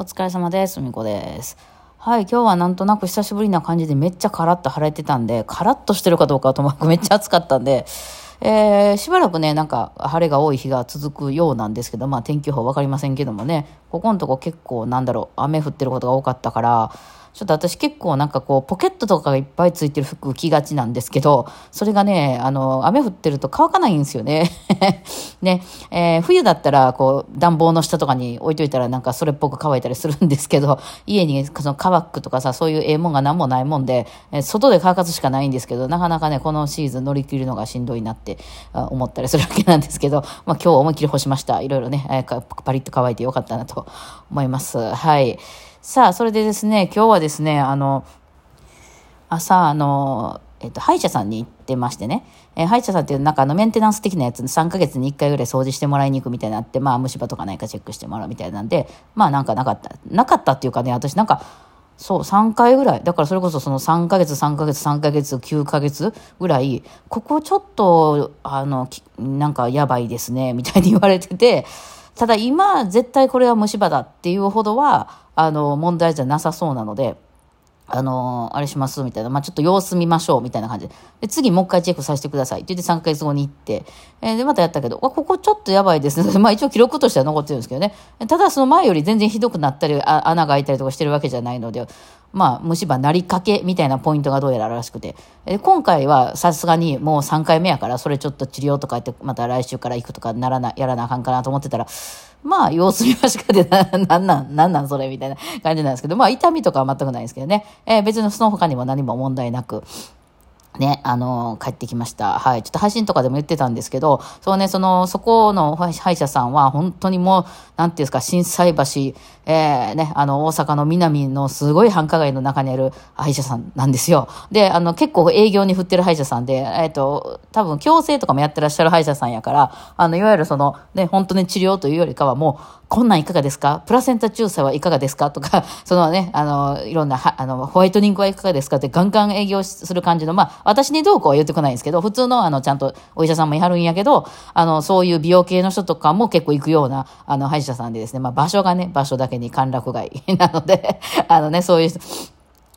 お疲れ様です。みこです。はい、今日はなんとなく久しぶりな感じでめっちゃカラッと晴れてたんで、カラッとしてるかどうかはともかく めっちゃ暑かったんで、えー、しばらくね、なんか晴れが多い日が続くようなんですけど、まあ天気予報分かりませんけどもね、ここのとこ結構なんだろう、雨降ってることが多かったから、ちょっと私結構なんかこうポケットとかがいっぱいついてる服着がちなんですけど、それがね、あの、雨降ってると乾かないんですよね。ね、えー冬だったらこう暖房の下とかに置いといたらなんかそれっぽく乾いたりするんですけど、家にそのカバックとかさ、そういうええもんが何もないもんで、え外で乾かすしかないんですけど、なかなかね、このシーズン乗り切るのがしんどいなって思ったりするわけなんですけど、まあ今日思いっきり干しました。いろいろね、えーパリッと乾いてよかったなと思います。はい。さあ、それでですね、今日はですね、あの、朝、あの、えっと、歯医者さんに行ってましてね、えー歯医者さんっていうなんかあのメンテナンス的なやつ3ヶ月に1回ぐらい掃除してもらいに行くみたいになって、まあ虫歯とかないかチェックしてもらうみたいなんで、まあなんかなかった。なかったっていうかね、私なんか、そう、3回ぐらい。だからそれこそその3ヶ月、3ヶ月、3ヶ月、9ヶ月ぐらい、ここちょっと、あの、なんかやばいですね、みたいに言われてて、ただ今、絶対これは虫歯だっていうほどは、あの、問題じゃなさそうなので、あのあれしますみたいな。まあ、ちょっと様子見ましょうみたいな感じで。で、次もう一回チェックさせてくださいって言って3ヶ月後に行って、えーで、またやったけど、あ、ここちょっとやばいですね。まあ一応記録としては残ってるんですけどね。ただその前より全然ひどくなったり、あ穴が開いたりとかしてるわけじゃないので、まあ虫歯なりかけみたいなポイントがどうやらあるらしくて。え今回はさすがにもう3回目やから、それちょっと治療とかやって、また来週から行くとかならな、やらなあかんかなと思ってたら、まあ、様子見ましかでな、なんなん、なんなんそれみたいな感じなんですけど、まあ、痛みとかは全くないんですけどね。えー別にその他にも何も問題なく、ね、あの帰ってきました。はい。ちょっと配信とかでも言ってたんですけど、そうね、その、そこの歯医者さんは、本当にもう、なんていうんですか、震災橋、えー、ね、あの、大阪の南のすごい繁華街の中にある歯医者さんなんですよ。で、あの、結構営業に振ってる歯医者さんで、えっ、と、多分、矯正とかもやってらっしゃる歯医者さんやから、あの、いわゆるその、ね、本当に治療というよりかはもう、こんなんいかがですか？プラセンタ注射はいかがですか？とか、そのね、あの、いろんな、あの、ホワイトニングはいかがですか？ってガンガン営業する感じの、まあ、私にどうこうは言ってこないんですけど、普通の、あの、ちゃんとお医者さんもやるんやけど、あの、そういう美容系の人とかも結構行くような、あの、歯医者さんでですね、まあ、場所がね、場所だけに歓楽街 なので、あのね、そういう、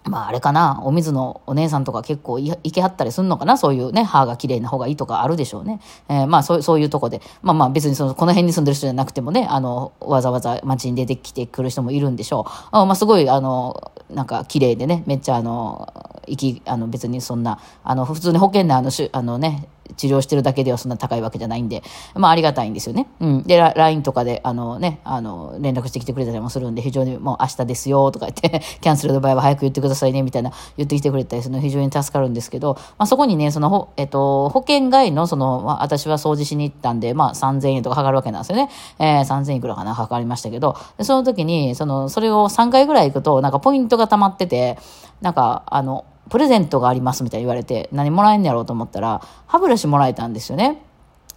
まああれかな、お水のお姉さんとか結構いいけはったりすんのかな、そういうね、歯が綺麗な方がいいとかあるでしょうね。えーまあそうそういうとこで、まあまあ別にそのこの辺に住んでる人じゃなくてもね、あの、わざわざ街に出てきてくる人もいるんでしょう。あまあすごい、あの、なんか綺麗でね、めっちゃあの、いき、あの別にそんな、あの、普通に保険のあの、あのね、治療してるだけではそんな高いわけじゃないんで、まあありがたいんですよね。うん。で、LINE とかで、あのね、あの、連絡してきてくれたりもするんで、非常にもう明日ですよとか言って、キャンセルの場合は早く言ってくださいね、みたいな言ってきてくれたりするの非常に助かるんですけど、まあそこにね、その、えっと、保険外のその、まあ私は掃除しに行ったんで、まあ3000円とかかかるわけなんですよね。えー、3000いくらかな、かかりましたけど、その時に、その、それを3回ぐらい行くと、なんかポイントが溜まってて、なんか、あの、プレゼントがありますみたいに言われて、何もらえんのやろうと思ったら、歯ブラシもらえたんですよね。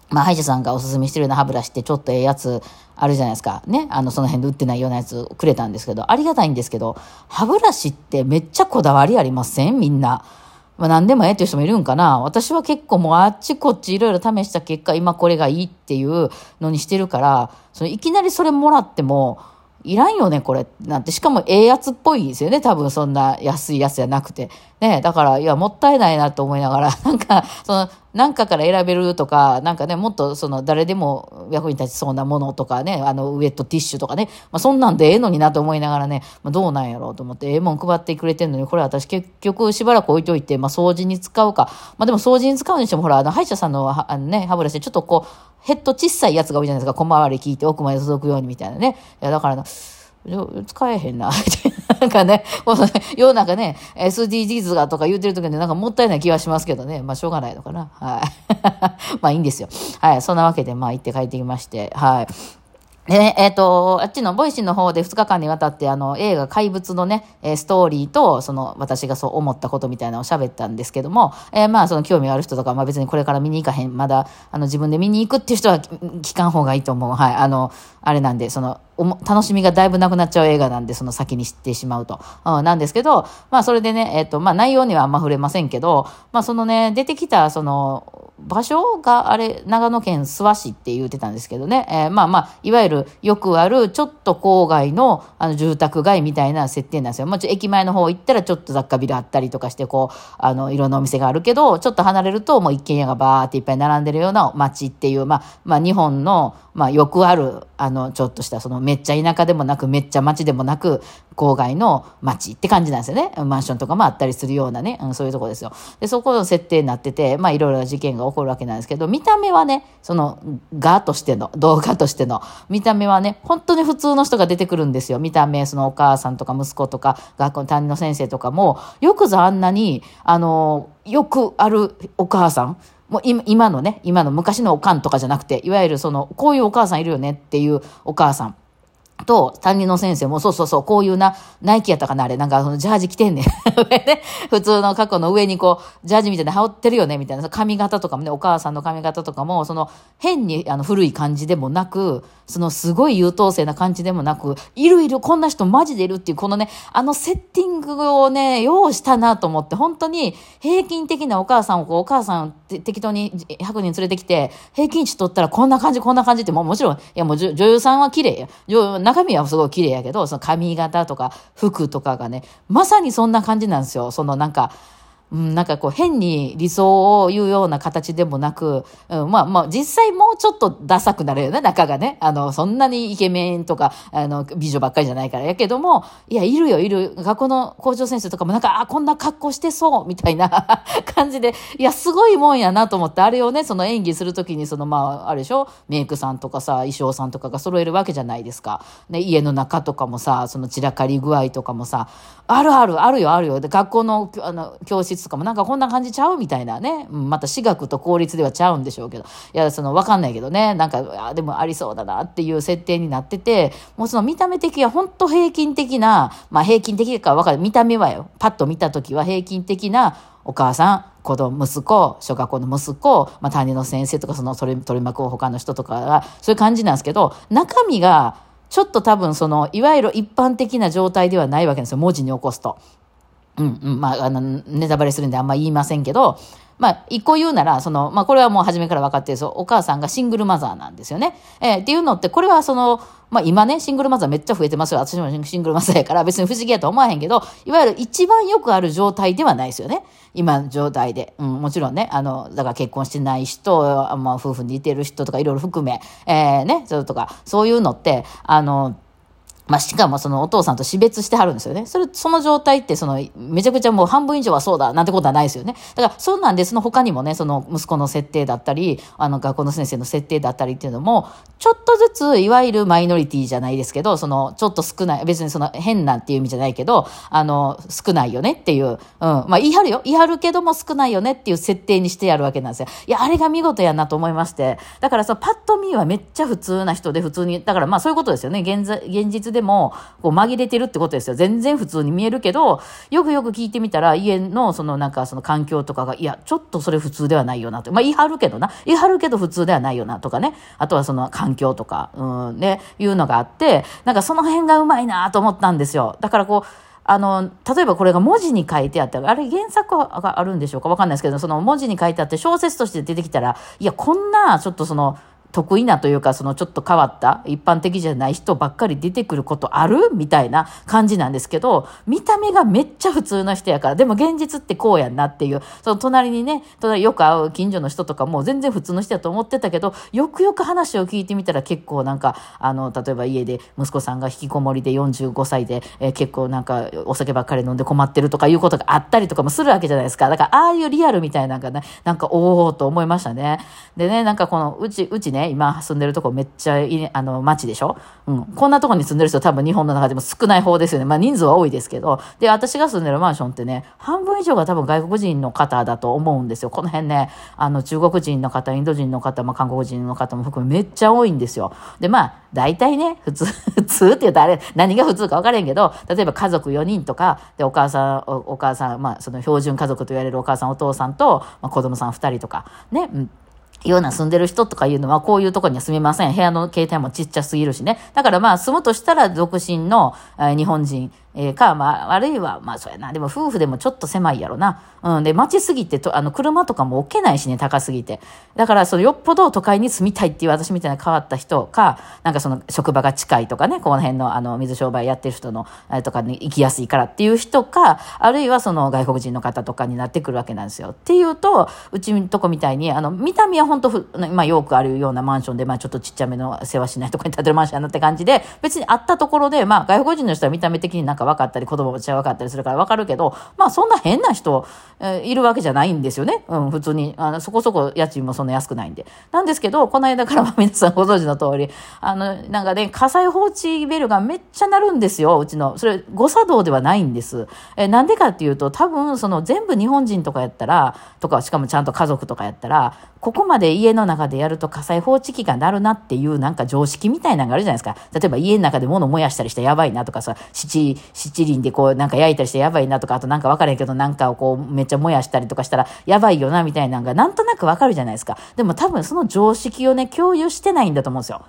まあ、歯医者さんがおすすめしてるような歯ブラシってちょっとええやつあるじゃないですか。ね。あの、その辺で売ってないようなやつくれたんですけど、ありがたいんですけど、歯ブラシってめっちゃこだわりありません？みんな。まあ、何でもええっていう人もいるんかな。私は結構もうあっちこっちいろいろ試した結果、今これがいいっていうのにしてるから、そのいきなりそれもらっても、いらんよね、これ。なんて。しかも、ええやつっぽいですよね。多分、そんな安いやつじゃなくて。ね。だから、いや、もったいないなと思いながら、なんか、その、なんかから選べるとか、なんかね、もっと、その、誰でも役に立ちそうなものとかね、あの、ウェットティッシュとかね。まあ、そんなんでええのになと思いながらね、まあ、どうなんやろうと思って、ええもん配ってくれてんのに、これ私結局しばらく置いといて、まあ、掃除に使うか。まあ、でも掃除に使うにしても、ほら、あの、歯医者さんの、あのね、歯ブラシでちょっとこう、ヘッド小さいやつが多いじゃないですか。小回り聞いて奥まで届くようにみたいなね。いや、だからな、使えへんな、みたいな。んかね、このね世の中ね、SDGs がとか言うてる時になんかもったいない気はしますけどね。まあ、しょうがないのかな。はい。まあ、いいんですよ。はい。そんなわけで、まあ、行って帰ってきまして、はい。でね、えっ、と、あっちのボイシーの方で2日間にわたって、あの、映画怪物のね、えストーリーと、その、私がそう思ったことみたいなのを喋ったんですけども、えーまあ、その興味ある人とか、まあ別にこれから見に行かへん、まだ、あの、自分で見に行くっていう人は、聞かん方がいいと思う。はい。あの、あれなんで、その、楽しみがだいぶなくなっちゃう映画なんで、その先に知ってしまうと。うん、なんですけど、まあそれでね、えっ、と、まあ内容にはあんま触れませんけど、まあそのね、出てきた、その、場所があれ、長野県諏訪市って言ってたんですけどね、えーまあまあ、いわゆるよくある、ちょっと郊外のあの住宅街みたいな設定なんですよ。もちろん駅前の方行ったらちょっと雑貨ビルあったりとかして、こう、あの、いろんなお店があるけど、ちょっと離れるともう一軒家がバーっていっぱい並んでるような街っていう、まあ、まあ日本の、まあよくある、あの、ちょっとしたそのめっちゃ田舎でもなく、めっちゃ街でもなく、郊外の街って感じなんですよね。マンションとかもあったりするようなね、うん、そういうとこですよ。で、そこの設定になってて、まあいろいろな事件が起こるわけなんですけど、見た目はね、その、画としての、動画としての、見た目はね、本当に普通の人が出てくるんですよ。見た目、そのお母さんとか息子とか、学校の担任の先生とかも、よくぞあんなに、あの、よくあるお母さん、もう今のね、今の昔のおかんとかじゃなくて、いわゆるその、こういうお母さんいるよねっていうお母さん。と、担任の先生も、そうそうそう、こういうな、ナイキやったかな、あれ、なんか、その、ジャージ着てんねん。ね、普通の過去の上にこう、ジャージみたいな羽織ってるよね、みたいな、髪型とかもね、お母さんの髪型とかも、その、変に、あの、古い感じでもなく、その、すごい優等生な感じでもなく、いるいる、こんな人マジでいるっていう、このね、あのセッティングをね、用意したなと思って、本当に、平均的なお母さんをこう、お母さん適当に100人連れてきて、平均値取ったらこんな感じ、こんな感じって、もうもちろん、いやもう女優さんは綺麗や。中身はすごい綺麗やけど、その髪型とか服とかがね、まさにそんな感じなんですよ。そのなんか、うん、なんかこう変に理想を言うような形でもなく、うん、まあまあ実際もうちょっとダサくなるよね、中がね。あの、そんなにイケメンとか、あの、美女ばっかりじゃないからやけども、いや、いるよ、いる。学校の校長先生とかもなんか、あ、こんな格好してそう、みたいな 感じで、いや、すごいもんやなと思って、あれをね、その演技するときに、そのまあ、あれでしょ、メイクさんとかさ、衣装さんとかが揃えるわけじゃないですか。ね、家の中とかもさ、その散らかり具合とかもさ、あるある、あるよ、あるよ。で、学校の、あの、教室とかもなんかこんな感じちゃうみたいなね。うん、また私学と公立ではちゃうんでしょうけど。いや、その、わかんないけどね。なんか、あでもありそうだなっていう設定になってて、もうその見た目的は本当平均的な、まあ平均的かわかる。見た目はよ。パッと見た時は平均的なお母さん、子供、息子、小学校の息子、まあ担任の先生とか、その取り取り巻く他の人とかが、そういう感じなんですけど、中身が、ちょっと多分その、いわゆる一般的な状態ではないわけですよ。文字に起こすと。うんうん、まあ、あの、ネタバレするんであんま言いませんけど、まあ、一個言うなら、その、まあ、これはもう初めから分かってるそう、お母さんがシングルマザーなんですよね。えー、っていうのって、これはその、まあ、今ね、シングルマザーめっちゃ増えてますよ。私もシングルマザーやから別に不思議やと思わへんけど、いわゆる一番よくある状態ではないですよね。今の状態で。うん、もちろんね、あの、だから結婚してない人、まあ、夫婦にいてる人とかいろいろ含め、えー、ね、それとか、そういうのって、あの、まあ、しかもそのお父さんと死別してはるんですよね。それ、その状態って、その、めちゃくちゃもう半分以上はそうだ、なんてことはないですよね。だから、そうなんで、その他にもね、その息子の設定だったり、あの、学校の先生の設定だったりっていうのも、ちょっとずつ、いわゆるマイノリティじゃないですけど、その、ちょっと少ない、別にその、変なっていう意味じゃないけど、あの、少ないよねっていう、うん、まあ、言い張るよ。言い張るけども少ないよねっていう設定にしてやるわけなんですよ。いや、あれが見事やなと思いまして。だからさ、パッと見はめっちゃ普通な人で普通に、だからまあそういうことですよね。現在、現実でも、こう紛れてるってことですよ。全然普通に見えるけど、よくよく聞いてみたら、家のそのなんかその環境とかが、いや、ちょっとそれ普通ではないよなと。まあ言い張るけどな。言い張るけど普通ではないよなとかね。あとはその環境とか、うん、ね、いうのがあって、なんかその辺がうまいなと思ったんですよ。だからこう、あの、例えばこれが文字に書いてあって、あれ原作があるんでしょうか？わかんないですけど、その文字に書いてあって小説として出てきたら、いや、こんな、ちょっとその、得意なというか、そのちょっと変わった一般的じゃない人ばっかり出てくることある？みたいな感じなんですけど、見た目がめっちゃ普通の人やから、でも現実ってこうやんなっていう、その隣にね、隣よく会う近所の人とかも全然普通の人やと思ってたけど、よくよく話を聞いてみたら結構なんか、あの、例えば家で息子さんが引きこもりで45歳で、えー、結構なんかお酒ばっかり飲んで困ってるとかいうことがあったりとかもするわけじゃないですか。だからああいうリアルみたいなのがね、なんかおおと思いましたね。でね、なんかこのうち、うちね、今住んでるとこめっちゃいあの街でしょ？うん。こんなとこに住んでる人多分日本の中でも少ない方ですよね。まあ人数は多いですけど。で、私が住んでるマンションってね、半分以上が多分外国人の方だと思うんですよ。この辺ね、あの中国人の方、インド人の方、まあ韓国人の方も含めめっちゃ多いんですよ。で、まあ、大体ね、普通、普通って言うとあれ、何が普通か分からへんけど、例えば家族4人とか、で、お母さん、おお母さん、まあ、その標準家族と言われるお母さん、お父さんと、まあ、子供さん2人とか、ね、うんような住んでる人とかいうのは、こういうとこには住めません。部屋の携帯もちっちゃすぎるしね。だからまあ、住むとしたら、独身の、え、日本人、えー、か、まあ、あるいは、まあ、そうやな。でも、夫婦でもちょっと狭いやろな。うん。で、街すぎてと、あの、車とかも置けないしね、高すぎて。だから、その、よっぽど都会に住みたいっていう私みたいな変わった人か、なんかその、職場が近いとかね、この辺の、あの、水商売やってる人の、えとかに行きやすいからっていう人か、あるいはその、外国人の方とかになってくるわけなんですよ。っていうと、うちのとこみたいに、あの、見た目は本当ふ、まあ、よくあるようなマンションで、まあ、ちょっとちっちゃめの世話しないとこに建てるマンションなって感じで、別にあったところで、まあ、外国人の人は見た目的になんか分かったり、子供もちゃ分かったりするから分かるけど、まあそんな変な人、えー、いるわけじゃないんですよね。うん、普通に。あの、そこそこ家賃もそんな安くないんで。なんですけど、この間からは 皆さんご存知の通り、あの、なんかね、火災放置ベルがめっちゃ鳴るんですよ、うちの。それ、誤作動ではないんです。えー、なんでかっていうと、多分、その全部日本人とかやったら、とか、しかもちゃんと家族とかやったら、ここまでで家の中でやると火災報知器が鳴るなっていうなんか常識みたいなのがあるじゃないですか。例えば家の中で物燃やしたりしてやばいなとかさ、七、七輪でこうなんか焼いたりしてやばいなとか、あとなんか分からへんけどなんかをこうめっちゃ燃やしたりとかしたらやばいよなみたいなのがなんとなくわかるじゃないですか。でも多分その常識をね、共有してないんだと思うんですよ。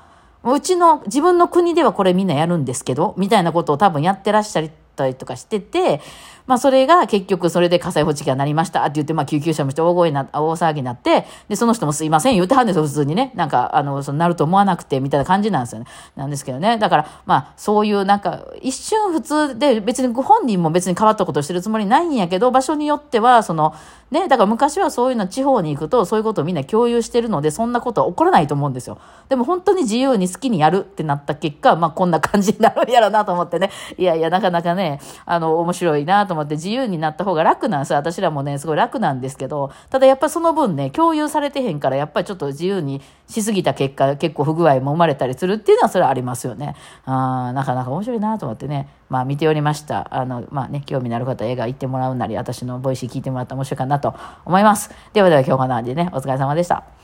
うちの自分の国ではこれみんなやるんですけど、みたいなことを多分やってらっしゃったりとかしてて、まあそれが結局それで火災報知器が鳴りましたって言って、まあ救急車もして大声な、大騒ぎになって、で、その人もすいません言うてはんですよ、普通にね。なんか、あの、そのなると思わなくて、みたいな感じなんですよね。なんですけどね。だから、まあそういうなんか、一瞬普通で別にご本人も別に変わったことしてるつもりないんやけど、場所によっては、その、ね、だから昔はそういうの地方に行くと、そういうことをみんな共有してるので、そんなことは起こらないと思うんですよ。でも本当に自由に好きにやるってなった結果、まあこんな感じになるんやろうなと思ってね。いやいや、なかなかね、ねあの、面白いなと思って自由になった方が楽なんですよ。私らもね、すごい楽なんですけど、ただやっぱその分ね、共有されてへんから、やっぱりちょっと自由にしすぎた結果、結構不具合も生まれたりするっていうのはそれはありますよね。あなかなか面白いなと思ってね、まあ見ておりました。あの、まあね、興味のある方映画行ってもらうなり、私のボイシー聞いてもらったら面白いかなと思います。ではでは今日こんな感じでね、お疲れ様でした。